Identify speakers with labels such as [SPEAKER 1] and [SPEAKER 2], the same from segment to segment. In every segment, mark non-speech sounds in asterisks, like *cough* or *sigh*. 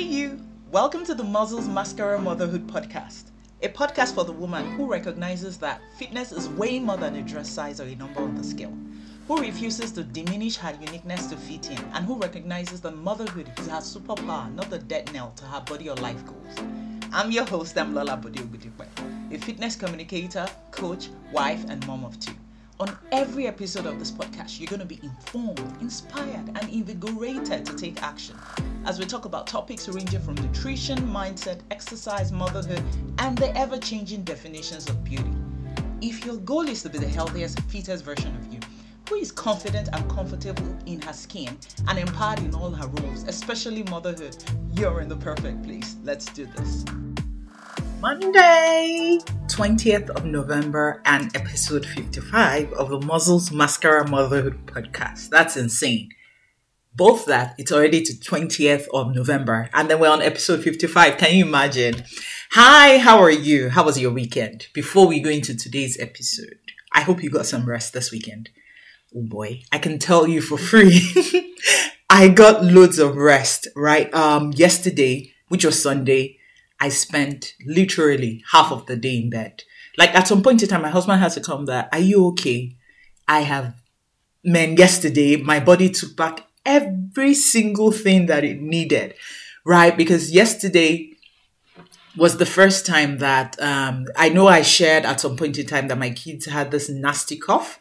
[SPEAKER 1] Hey, you! Welcome to the Muscles Mascara Motherhood Podcast, a podcast for the woman who recognizes that fitness is way more than a dress size or a number on the scale, who refuses to diminish her uniqueness to fit in, and who recognizes that motherhood is her superpower, not the death knell to her body or life goals. I'm your host, I'm Lola Bodiogudipe, a fitness communicator, coach, wife, and mom of two. On every episode of this podcast, you're going to be informed, inspired, and invigorated to take action as we talk about topics ranging from nutrition, mindset, exercise, motherhood, and the ever changing definitions of beauty. If your goal is to be the healthiest, fittest version of you, who is confident and comfortable in her skin and empowered in all her roles, especially motherhood, you're in the perfect place. Let's do this. Monday, 20th of November, and episode 55 of the Muscles Mascara Motherhood podcast. That's insane. Both that, it's already to 20th of November, and then we're on episode 55. Can you imagine? Hi, how are you? How was your weekend? Before we go into today's episode, I hope you got some rest this weekend. Oh boy, I can tell you for free. *laughs* I got loads of rest, right? Um, yesterday, which was Sunday, I spent literally half of the day in bed. Like at some point in time, my husband had to come that, are you okay? I have, men yesterday, my body took back every single thing that it needed, right? Because yesterday was the first time that, um, I know I shared at some point in time that my kids had this nasty cough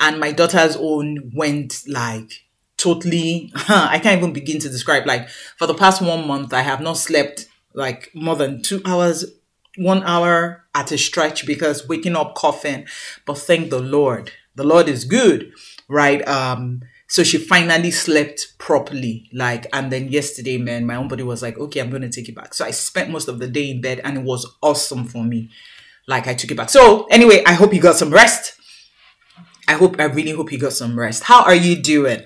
[SPEAKER 1] and my daughter's own went like totally, *laughs* I can't even begin to describe. Like for the past one month, I have not slept like more than two hours, one hour at a stretch because waking up coughing. But thank the Lord. The Lord is good, right? Um, so she finally slept properly. Like, and then yesterday, man, my own body was like, okay, I'm to take it back. So I spent most of the day in bed and it was awesome for me. Like, I took it back. So anyway, I hope you got some rest. I hope, I really hope you got some rest. How are you doing?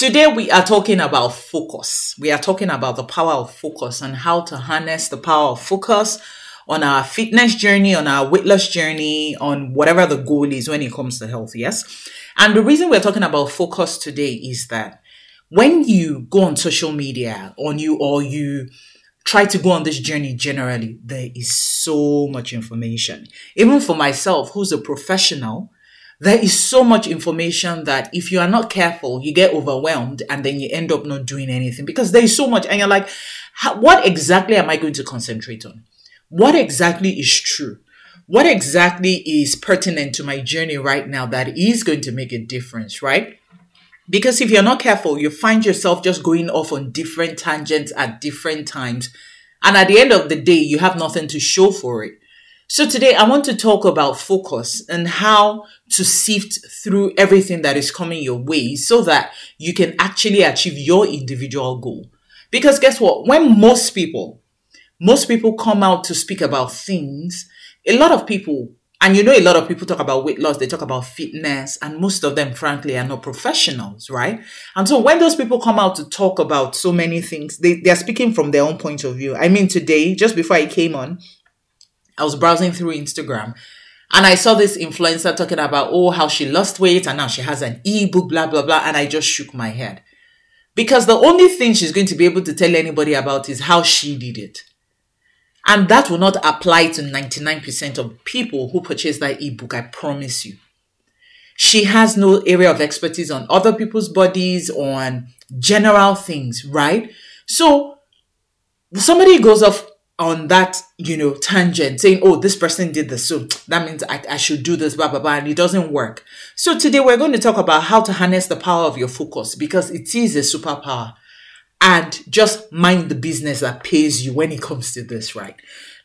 [SPEAKER 1] Today we are talking about focus. We are talking about the power of focus and how to harness the power of focus on our fitness journey, on our weight loss journey, on whatever the goal is when it comes to health. Yes. And the reason we're talking about focus today is that when you go on social media on you or you try to go on this journey generally, there is so much information. Even for myself, who's a professional, there is so much information that if you are not careful, you get overwhelmed and then you end up not doing anything because there is so much. And you're like, what exactly am I going to concentrate on? What exactly is true? What exactly is pertinent to my journey right now that is going to make a difference, right? Because if you're not careful, you find yourself just going off on different tangents at different times. And at the end of the day, you have nothing to show for it. So today I want to talk about focus and how to sift through everything that is coming your way so that you can actually achieve your individual goal. Because guess what? When most people, most people come out to speak about things, a lot of people, and you know, a lot of people talk about weight loss, they talk about fitness, and most of them, frankly, are not professionals, right? And so when those people come out to talk about so many things, they, they're speaking from their own point of view. I mean, today, just before I came on, I was browsing through Instagram and I saw this influencer talking about, oh, how she lost weight and now she has an ebook, blah, blah, blah. And I just shook my head. Because the only thing she's going to be able to tell anybody about is how she did it. And that will not apply to 99% of people who purchase that ebook, I promise you. She has no area of expertise on other people's bodies, on general things, right? So somebody goes off on that, you know, tangent saying, oh, this person did this. So that means I, I should do this, blah, blah, blah. And it doesn't work. So today we're going to talk about how to harness the power of your focus because it is a superpower and just mind the business that pays you when it comes to this, right?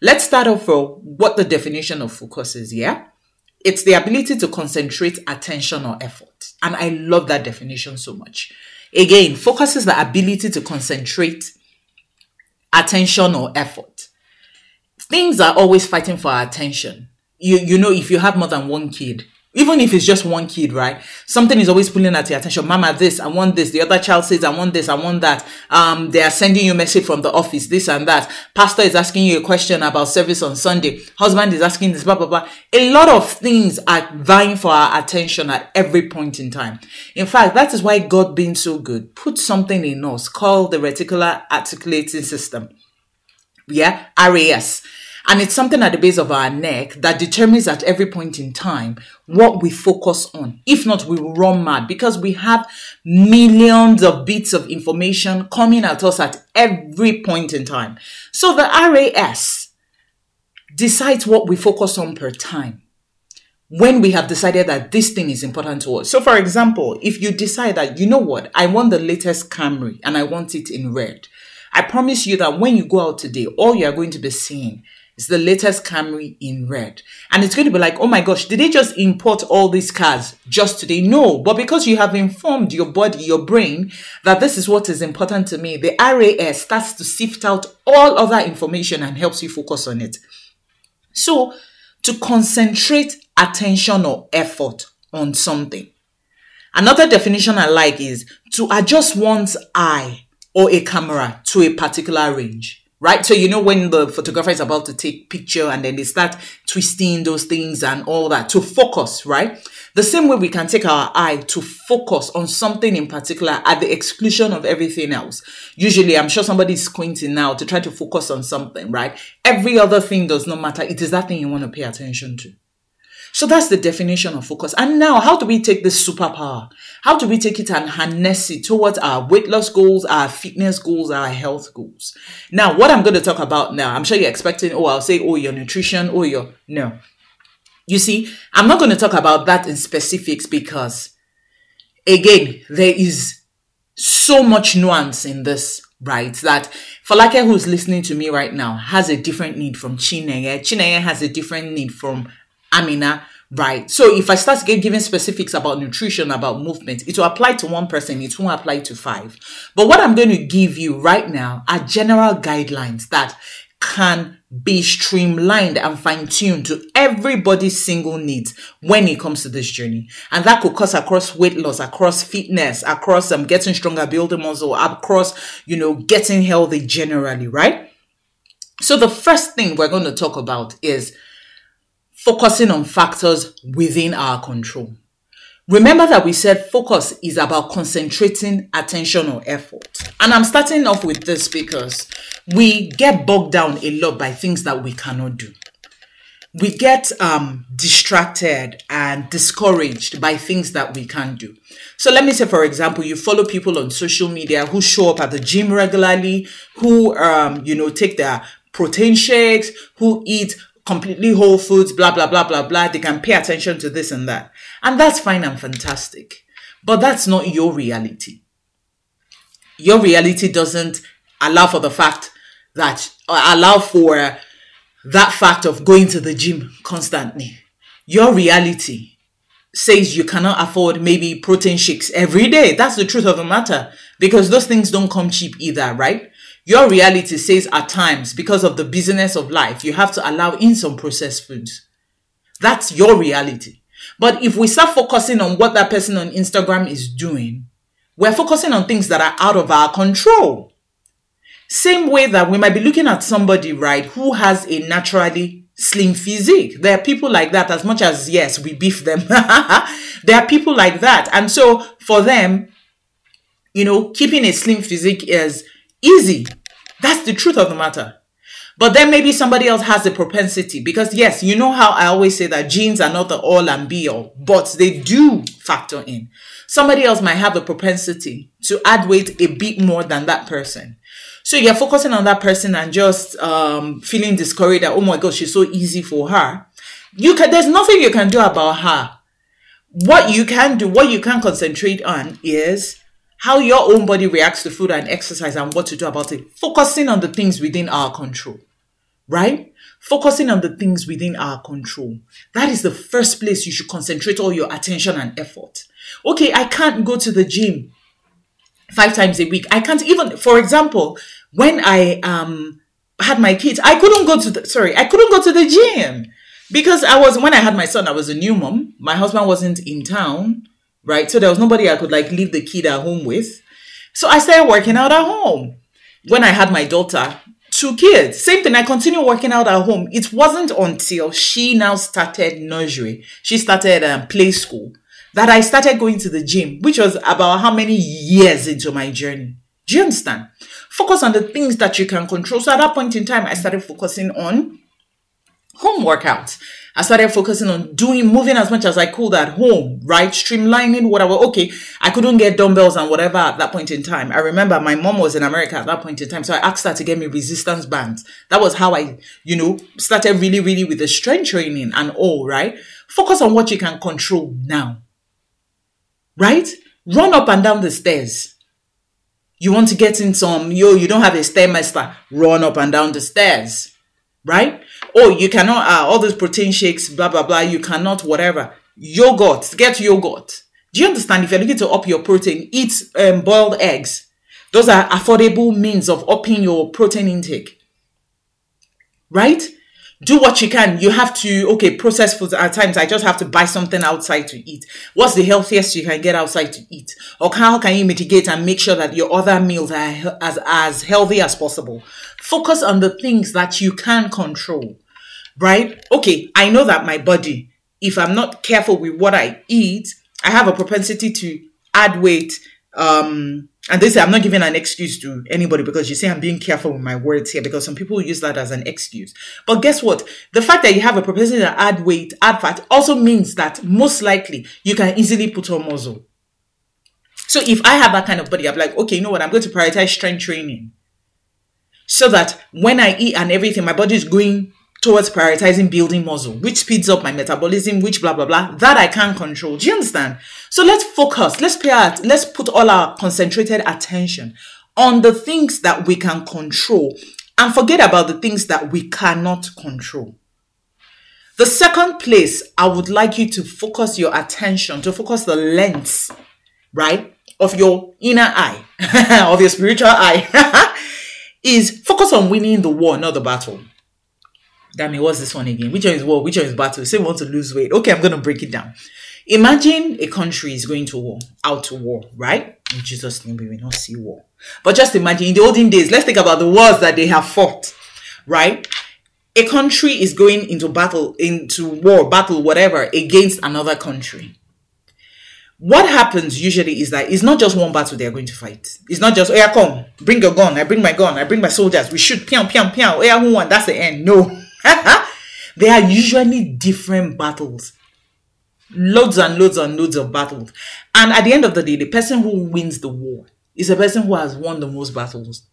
[SPEAKER 1] Let's start off for what the definition of focus is. Yeah. It's the ability to concentrate attention or effort. And I love that definition so much. Again, focus is the ability to concentrate attention or effort. Things are always fighting for our attention. You, you know, if you have more than one kid, even if it's just one kid, right? Something is always pulling at your attention. Mama, this, I want this. The other child says, I want this, I want that. Um, they are sending you a message from the office, this and that. Pastor is asking you a question about service on Sunday. Husband is asking this, blah, blah, blah. A lot of things are vying for our attention at every point in time. In fact, that is why God being so good put something in us called the reticular activating system. Yeah, RAS. And it's something at the base of our neck that determines at every point in time what we focus on. If not, we will run mad because we have millions of bits of information coming at us at every point in time. So the RAS decides what we focus on per time when we have decided that this thing is important to us. So, for example, if you decide that, you know what, I want the latest Camry and I want it in red, I promise you that when you go out today, all you are going to be seeing is the latest Camry in red. And it's going to be like, oh my gosh, did they just import all these cars just today? No, but because you have informed your body, your brain, that this is what is important to me, the RAS starts to sift out all other information and helps you focus on it. So, to concentrate attention or effort on something. Another definition I like is to adjust one's eye or a camera to a particular range right? So you know when the photographer is about to take picture and then they start twisting those things and all that to focus, right? The same way we can take our eye to focus on something in particular at the exclusion of everything else. Usually, I'm sure somebody is squinting now to try to focus on something, right? Every other thing does not matter. It is that thing you want to pay attention to. So that's the definition of focus. And now, how do we take this superpower? How do we take it and harness it towards our weight loss goals, our fitness goals, our health goals? Now, what I'm going to talk about now, I'm sure you're expecting, oh, I'll say, oh, your nutrition, oh, your, no. You see, I'm not going to talk about that in specifics because, again, there is so much nuance in this right? That Folake, who's listening to me right now, has a different need from Chineye. Chineye has a different need from Amina, right? So if I start giving specifics about nutrition, about movement, it will apply to one person, it won't apply to five. But what I'm going to give you right now are general guidelines that can be streamlined and fine tuned to everybody's single needs when it comes to this journey. And that could cause across weight loss, across fitness, across um, getting stronger, building muscle, across, you know, getting healthy generally, right? So the first thing we're going to talk about is focusing on factors within our control. Remember that we said focus is about concentrating attention or effort. And I'm starting off with this because we get bogged down a lot by things that we cannot do. We get um, distracted and discouraged by things that we can't do. So let me say, for example, you follow people on social media who show up at the gym regularly, who, um, you know, take their protein shakes, who eat completely whole foods, blah, blah, blah, blah, blah. They can pay attention to this and that. And that's fine and fantastic. But that's not your reality. Your reality doesn't allow for the fact that, allow for that fact of going to the gym constantly. Your reality says you cannot afford maybe protein shakes every day. That's the truth of the matter because those things don't come cheap either, right? Your reality says at times, because of the busyness of life, you have to allow in some processed foods. That's your reality. But if we start focusing on what that person on Instagram is doing, we're focusing on things that are out of our control. Same way that we might be looking at somebody, right, who has a naturally slim physique. There are people like that, as much as, yes, we beef them. *laughs* there are people like that. And so for them, you know, keeping a slim physique is Easy. That's the truth of the matter. But then maybe somebody else has a propensity because yes, you know how I always say that genes are not the all and be all, but they do factor in. Somebody else might have a propensity to add weight a bit more than that person. So you're focusing on that person and just um, feeling discouraged that, oh my gosh, she's so easy for her. You can, there's nothing you can do about her. What you can do, what you can concentrate on is how your own body reacts to food and exercise and what to do about it. Focusing on the things within our control, right? Focusing on the things within our control. That is the first place you should concentrate all your attention and effort. Okay, I can't go to the gym five times a week. I can't even, for example, when I um had my kids, I couldn't go to the sorry, I couldn't go to the gym. Because I was when I had my son, I was a new mom. My husband wasn't in town, right? So there was nobody I could like leave the kid at home with. So I started working out at home. When I had my daughter, two kids, same thing. I continued working out at home. It wasn't until she now started nursery, she started um, play school, that I started going to the gym, which was about how many years into my journey. Do you understand? Focus on the things that you can control. So at that point in time, I started focusing on home workouts. I started focusing on doing, moving as much as I could at home, right? Streamlining whatever. Okay, I couldn't get dumbbells and whatever at that point in time. I remember my mom was in America at that point in time. So I asked her to get me resistance bands. That was how I, you know, started really, really with the strength training and all, right? Focus on what you can control now, right? Run up and down the stairs. You want to get in some, yo, you don't have a stairmaster. Run up and down the stairs, right? oh, you cannot, uh, all those protein shakes, blah, blah, blah, you cannot, whatever. Yogurt, get yogurt. Do you understand? If you're looking to up your protein, eat um, boiled eggs. Those are affordable means of upping your protein intake. Right? Do what you can. You have to, okay, process foods at times. I just have to buy something outside to eat. What's the healthiest you can get outside to eat? Or how can you mitigate and make sure that your other meals are as, as healthy as possible? Focus on the things that you can control, right? Okay, I know that my body, if I'm not careful with what I eat, I have a propensity to add weight, um, and they say I'm not giving an excuse to anybody because you say I'm being careful with my words here because some people use that as an excuse. But guess what? The fact that you have a propensity to add weight, add fat also means that most likely you can easily put on muscle. So if I have that kind of body, I'm like, okay, you know what? I'm going to prioritize strength training so that when I eat and everything, my body is going towards prioritizing building muscle, which speeds up my metabolism, which blah blah blah. That I can't control. Do you understand? So let's focus. Let's pay out. Let's put all our concentrated attention on the things that we can control and forget about the things that we cannot control. The second place I would like you to focus your attention, to focus the lens, right, of your inner eye, *laughs* of your spiritual eye, *laughs* is focus on winning the war, not the battle. Damn it, what's this one again? Which one is war? Which one is battle? Say we want to lose weight. Okay, I'm gonna break it down. Imagine a country is going to war, out to war, right? In Jesus' name, we will not see war. But just imagine in the olden days, let's think about the wars that they have fought, right? A country is going into battle, into war, battle, whatever, against another country. What happens usually is that it's not just one battle they're going to fight. It's not just, oh yeah, come, bring your gun, I bring my gun, I bring my soldiers, we shoot, piam, piam, piam, oh yeah, who won? That's the end. No. *laughs* they are usually different battles. Loads and loads and loads of battles. And at the end of the day, the person who wins the war is the person who has won the most battles.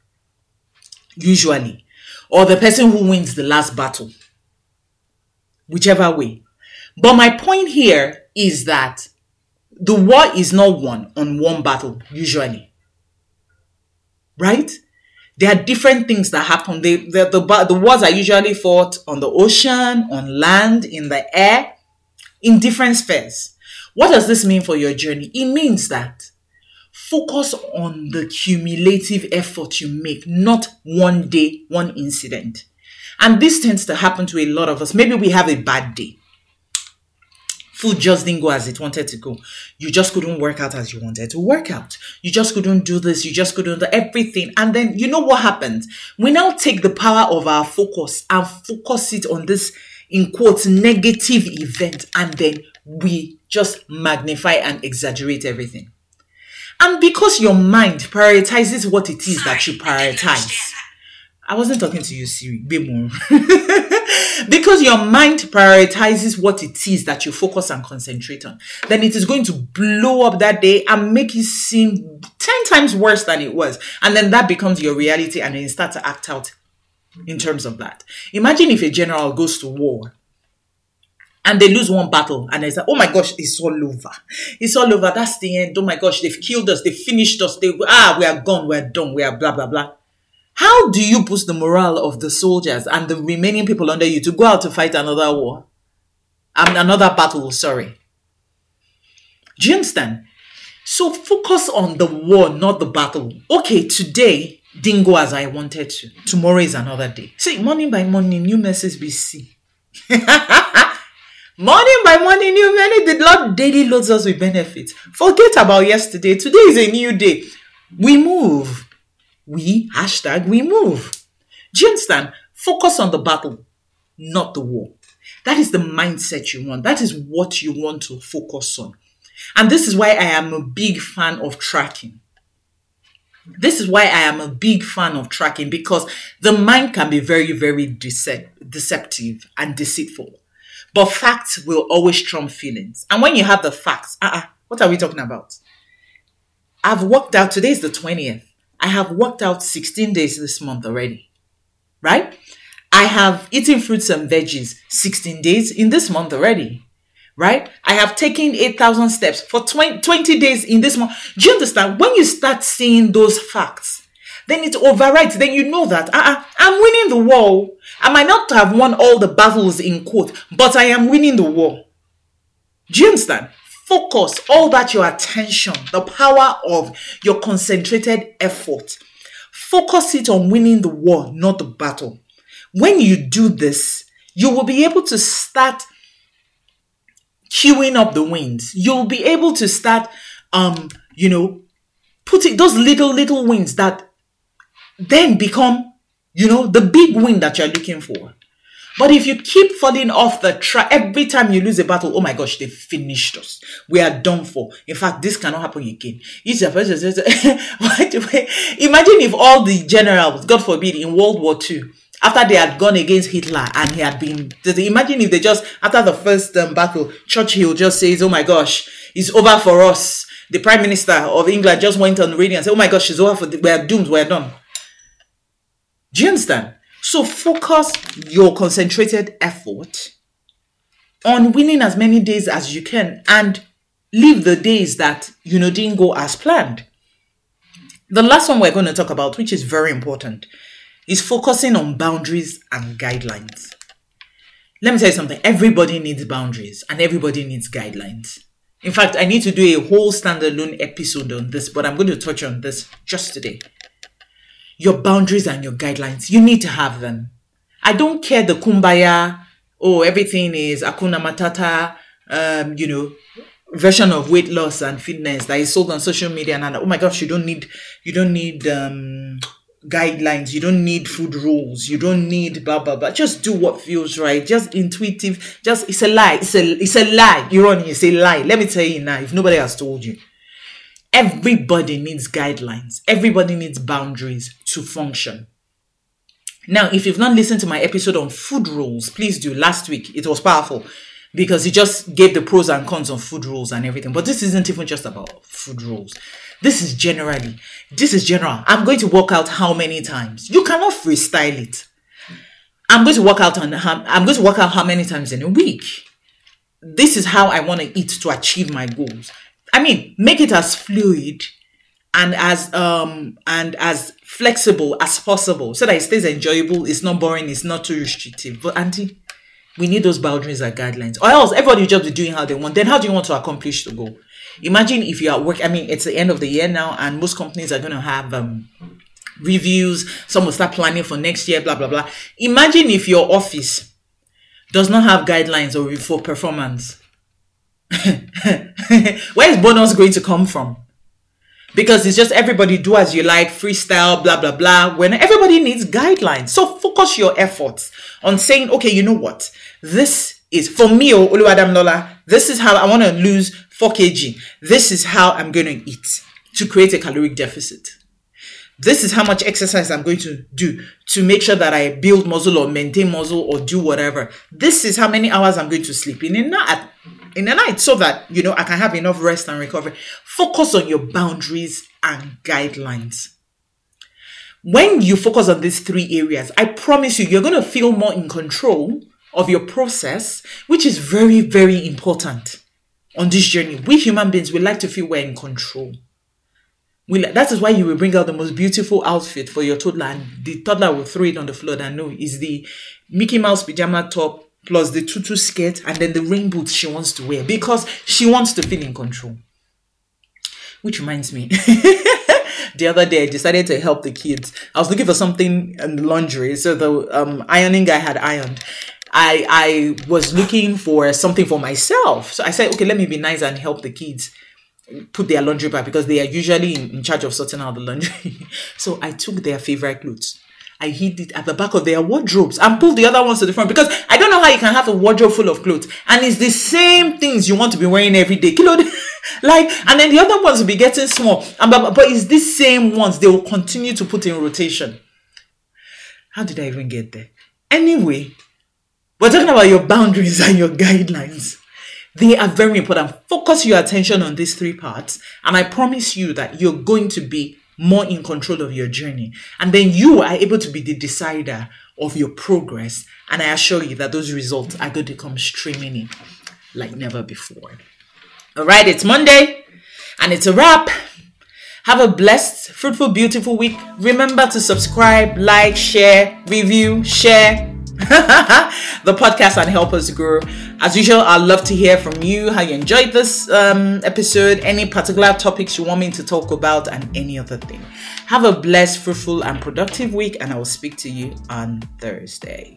[SPEAKER 1] Usually. Or the person who wins the last battle. Whichever way. But my point here is that the war is not won on one battle, usually. Right? There are different things that happen. They, the, the, the wars are usually fought on the ocean, on land, in the air, in different spheres. What does this mean for your journey? It means that focus on the cumulative effort you make, not one day, one incident. And this tends to happen to a lot of us. Maybe we have a bad day food just didn't go as it wanted to go. You just couldn't work out as you wanted to work out. You just couldn't do this. You just couldn't do everything. And then you know what happened? We now take the power of our focus and focus it on this, in quotes, negative event. And then we just magnify and exaggerate everything. And because your mind prioritizes what it is that you prioritize. I wasn't talking to you, Siri. More. *laughs* because your mind prioritizes what it is that you focus and concentrate on, then it is going to blow up that day and make it seem 10 times worse than it was. And then that becomes your reality and then you start to act out in terms of that. Imagine if a general goes to war and they lose one battle and they say, oh my gosh, it's all over. It's all over. That's the end. Oh my gosh, they've killed us. They finished us. They, ah, we are gone. We're done. We are blah, blah, blah. How do you boost the morale of the soldiers and the remaining people under you to go out to fight another war? Um, another battle, sorry. Do you understand? So focus on the war, not the battle. Okay, today didn't go as I wanted to. Tomorrow is another day. See, morning by morning, new message be see. *laughs* morning by morning, new many the Lord daily loads us with benefits. Forget about yesterday. Today is a new day. We move. We hashtag we move. Do you understand? Focus on the battle, not the war. That is the mindset you want. That is what you want to focus on. And this is why I am a big fan of tracking. This is why I am a big fan of tracking because the mind can be very, very dece- deceptive and deceitful. But facts will always trump feelings. And when you have the facts, uh-uh, what are we talking about? I've worked out, today is the 20th. I have worked out 16 days this month already. Right? I have eaten fruits and veggies 16 days in this month already. Right? I have taken 8,000 steps for 20, 20 days in this month. Do you understand? When you start seeing those facts, then it overrides. Then you know that uh-uh, I'm winning the war. I might not have won all the battles in quote, but I am winning the war. Do you understand? Focus all that your attention, the power of your concentrated effort. Focus it on winning the war, not the battle. When you do this, you will be able to start queuing up the wins. You'll be able to start, um, you know, putting those little, little wins that then become, you know, the big win that you're looking for. But if you keep falling off the track every time you lose a battle, oh my gosh, they finished us. We are done for. In fact, this cannot happen again. It's person says, *laughs* imagine if all the generals, God forbid, in World War II, after they had gone against Hitler and he had been, imagine if they just, after the first um, battle, Churchill just says, oh my gosh, it's over for us. The Prime Minister of England just went on radio and said, oh my gosh, it's over for, the, we're doomed, we're done. Do you understand? So focus your concentrated effort on winning as many days as you can and leave the days that, you know, didn't go as planned. The last one we're going to talk about, which is very important, is focusing on boundaries and guidelines. Let me tell you something. Everybody needs boundaries and everybody needs guidelines. In fact, I need to do a whole standalone episode on this, but I'm going to touch on this just today. Your boundaries and your guidelines, you need to have them. I don't care the kumbaya, oh, everything is akuna matata, um, you know, version of weight loss and fitness that is sold on social media and oh my gosh, you don't need, you don't need, um, guidelines. You don't need food rules. You don't need blah blah blah. Just do what feels right. Just intuitive. Just it's a lie. It's a it's a lie. You're on. It's a lie. Let me tell you now. If nobody has told you, everybody needs guidelines. Everybody needs boundaries to function. Now, if you've not listened to my episode on food rules, please do. Last week it was powerful because he just gave the pros and cons of food rules and everything. But this isn't even just about food rules. This is generally. This is general. I'm going to work out how many times. You cannot freestyle it. I'm going to work out on how, I'm going to work out how many times in a week. This is how I want to eat to achieve my goals. I mean, make it as fluid and as um and as flexible as possible so that it stays enjoyable, it's not boring, it's not too restrictive. But auntie, we need those boundaries and guidelines. Or else everybody will just be doing how they want. Then how do you want to accomplish the goal? Imagine if you are work. I mean, it's the end of the year now, and most companies are going to have um, reviews. Some will start planning for next year. Blah blah blah. Imagine if your office does not have guidelines or for performance. *laughs* Where is bonus going to come from? Because it's just everybody do as you like, freestyle, blah blah blah. When everybody needs guidelines, so focus your efforts on saying, okay, you know what, this is for me, oh, Oluwadam Lola. This is how I want to lose 4 kg. This is how I'm going to eat to create a caloric deficit. This is how much exercise I'm going to do to make sure that I build muscle or maintain muscle or do whatever. This is how many hours I'm going to sleep in a night, in the night so that, you know, I can have enough rest and recovery. Focus on your boundaries and guidelines. When you focus on these three areas, I promise you, you're going to feel more in control of your process, which is very, very important on this journey. We human beings, we like to feel we're in control. We that is why you will bring out the most beautiful outfit for your toddler, and the toddler will throw it on the floor and know is the Mickey Mouse pajama top plus the tutu skirt and then the rain boots she wants to wear because she wants to feel in control. Which reminds me, *laughs* the other day I decided to help the kids. I was looking for something in the laundry, so the um, ironing guy had ironed, I I was looking for something for myself. So I said, okay, let me be nice and help the kids put their laundry back because they are usually in, in charge of sorting out the laundry. *laughs* so I took their favorite clothes. I hid it at the back of their wardrobes and pulled the other ones to the front because I don't know how you can have a wardrobe full of clothes and it's the same things you want to be wearing every day. Kilo, *laughs* like, and then the other ones will be getting small. And but, but it's these same ones they will continue to put in rotation. How did I even get there? Anyway, we're talking about your boundaries and your guidelines. They are very important. Focus your attention on these three parts, and I promise you that you're going to be more in control of your journey. And then you are able to be the decider of your progress. And I assure you that those results are going to come streaming in like never before. All right, it's Monday, and it's a wrap. Have a blessed, fruitful, beautiful week. Remember to subscribe, like, share, review, share *laughs* the podcast and help us grow. As usual, I'd love to hear from you how you enjoyed this um, episode, any particular topics you want me to talk about, and any other thing. Have a blessed, fruitful, and productive week, and I will speak to you on Thursday.